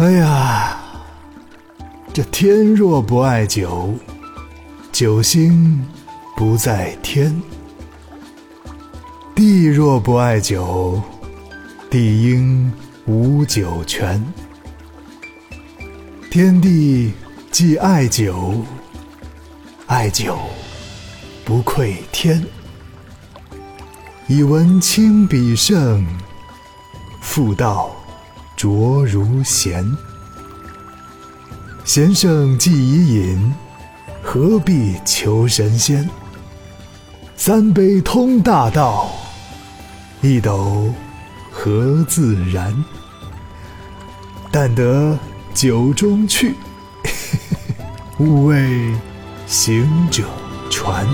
哎呀，这天若不爱酒，酒星不在天；地若不爱酒，地应无酒泉。天地既爱酒，爱酒不愧天。以闻清笔胜，复道。浊如咸，贤圣既已饮，何必求神仙？三杯通大道，一斗合自然。但得酒中趣，勿为行者传。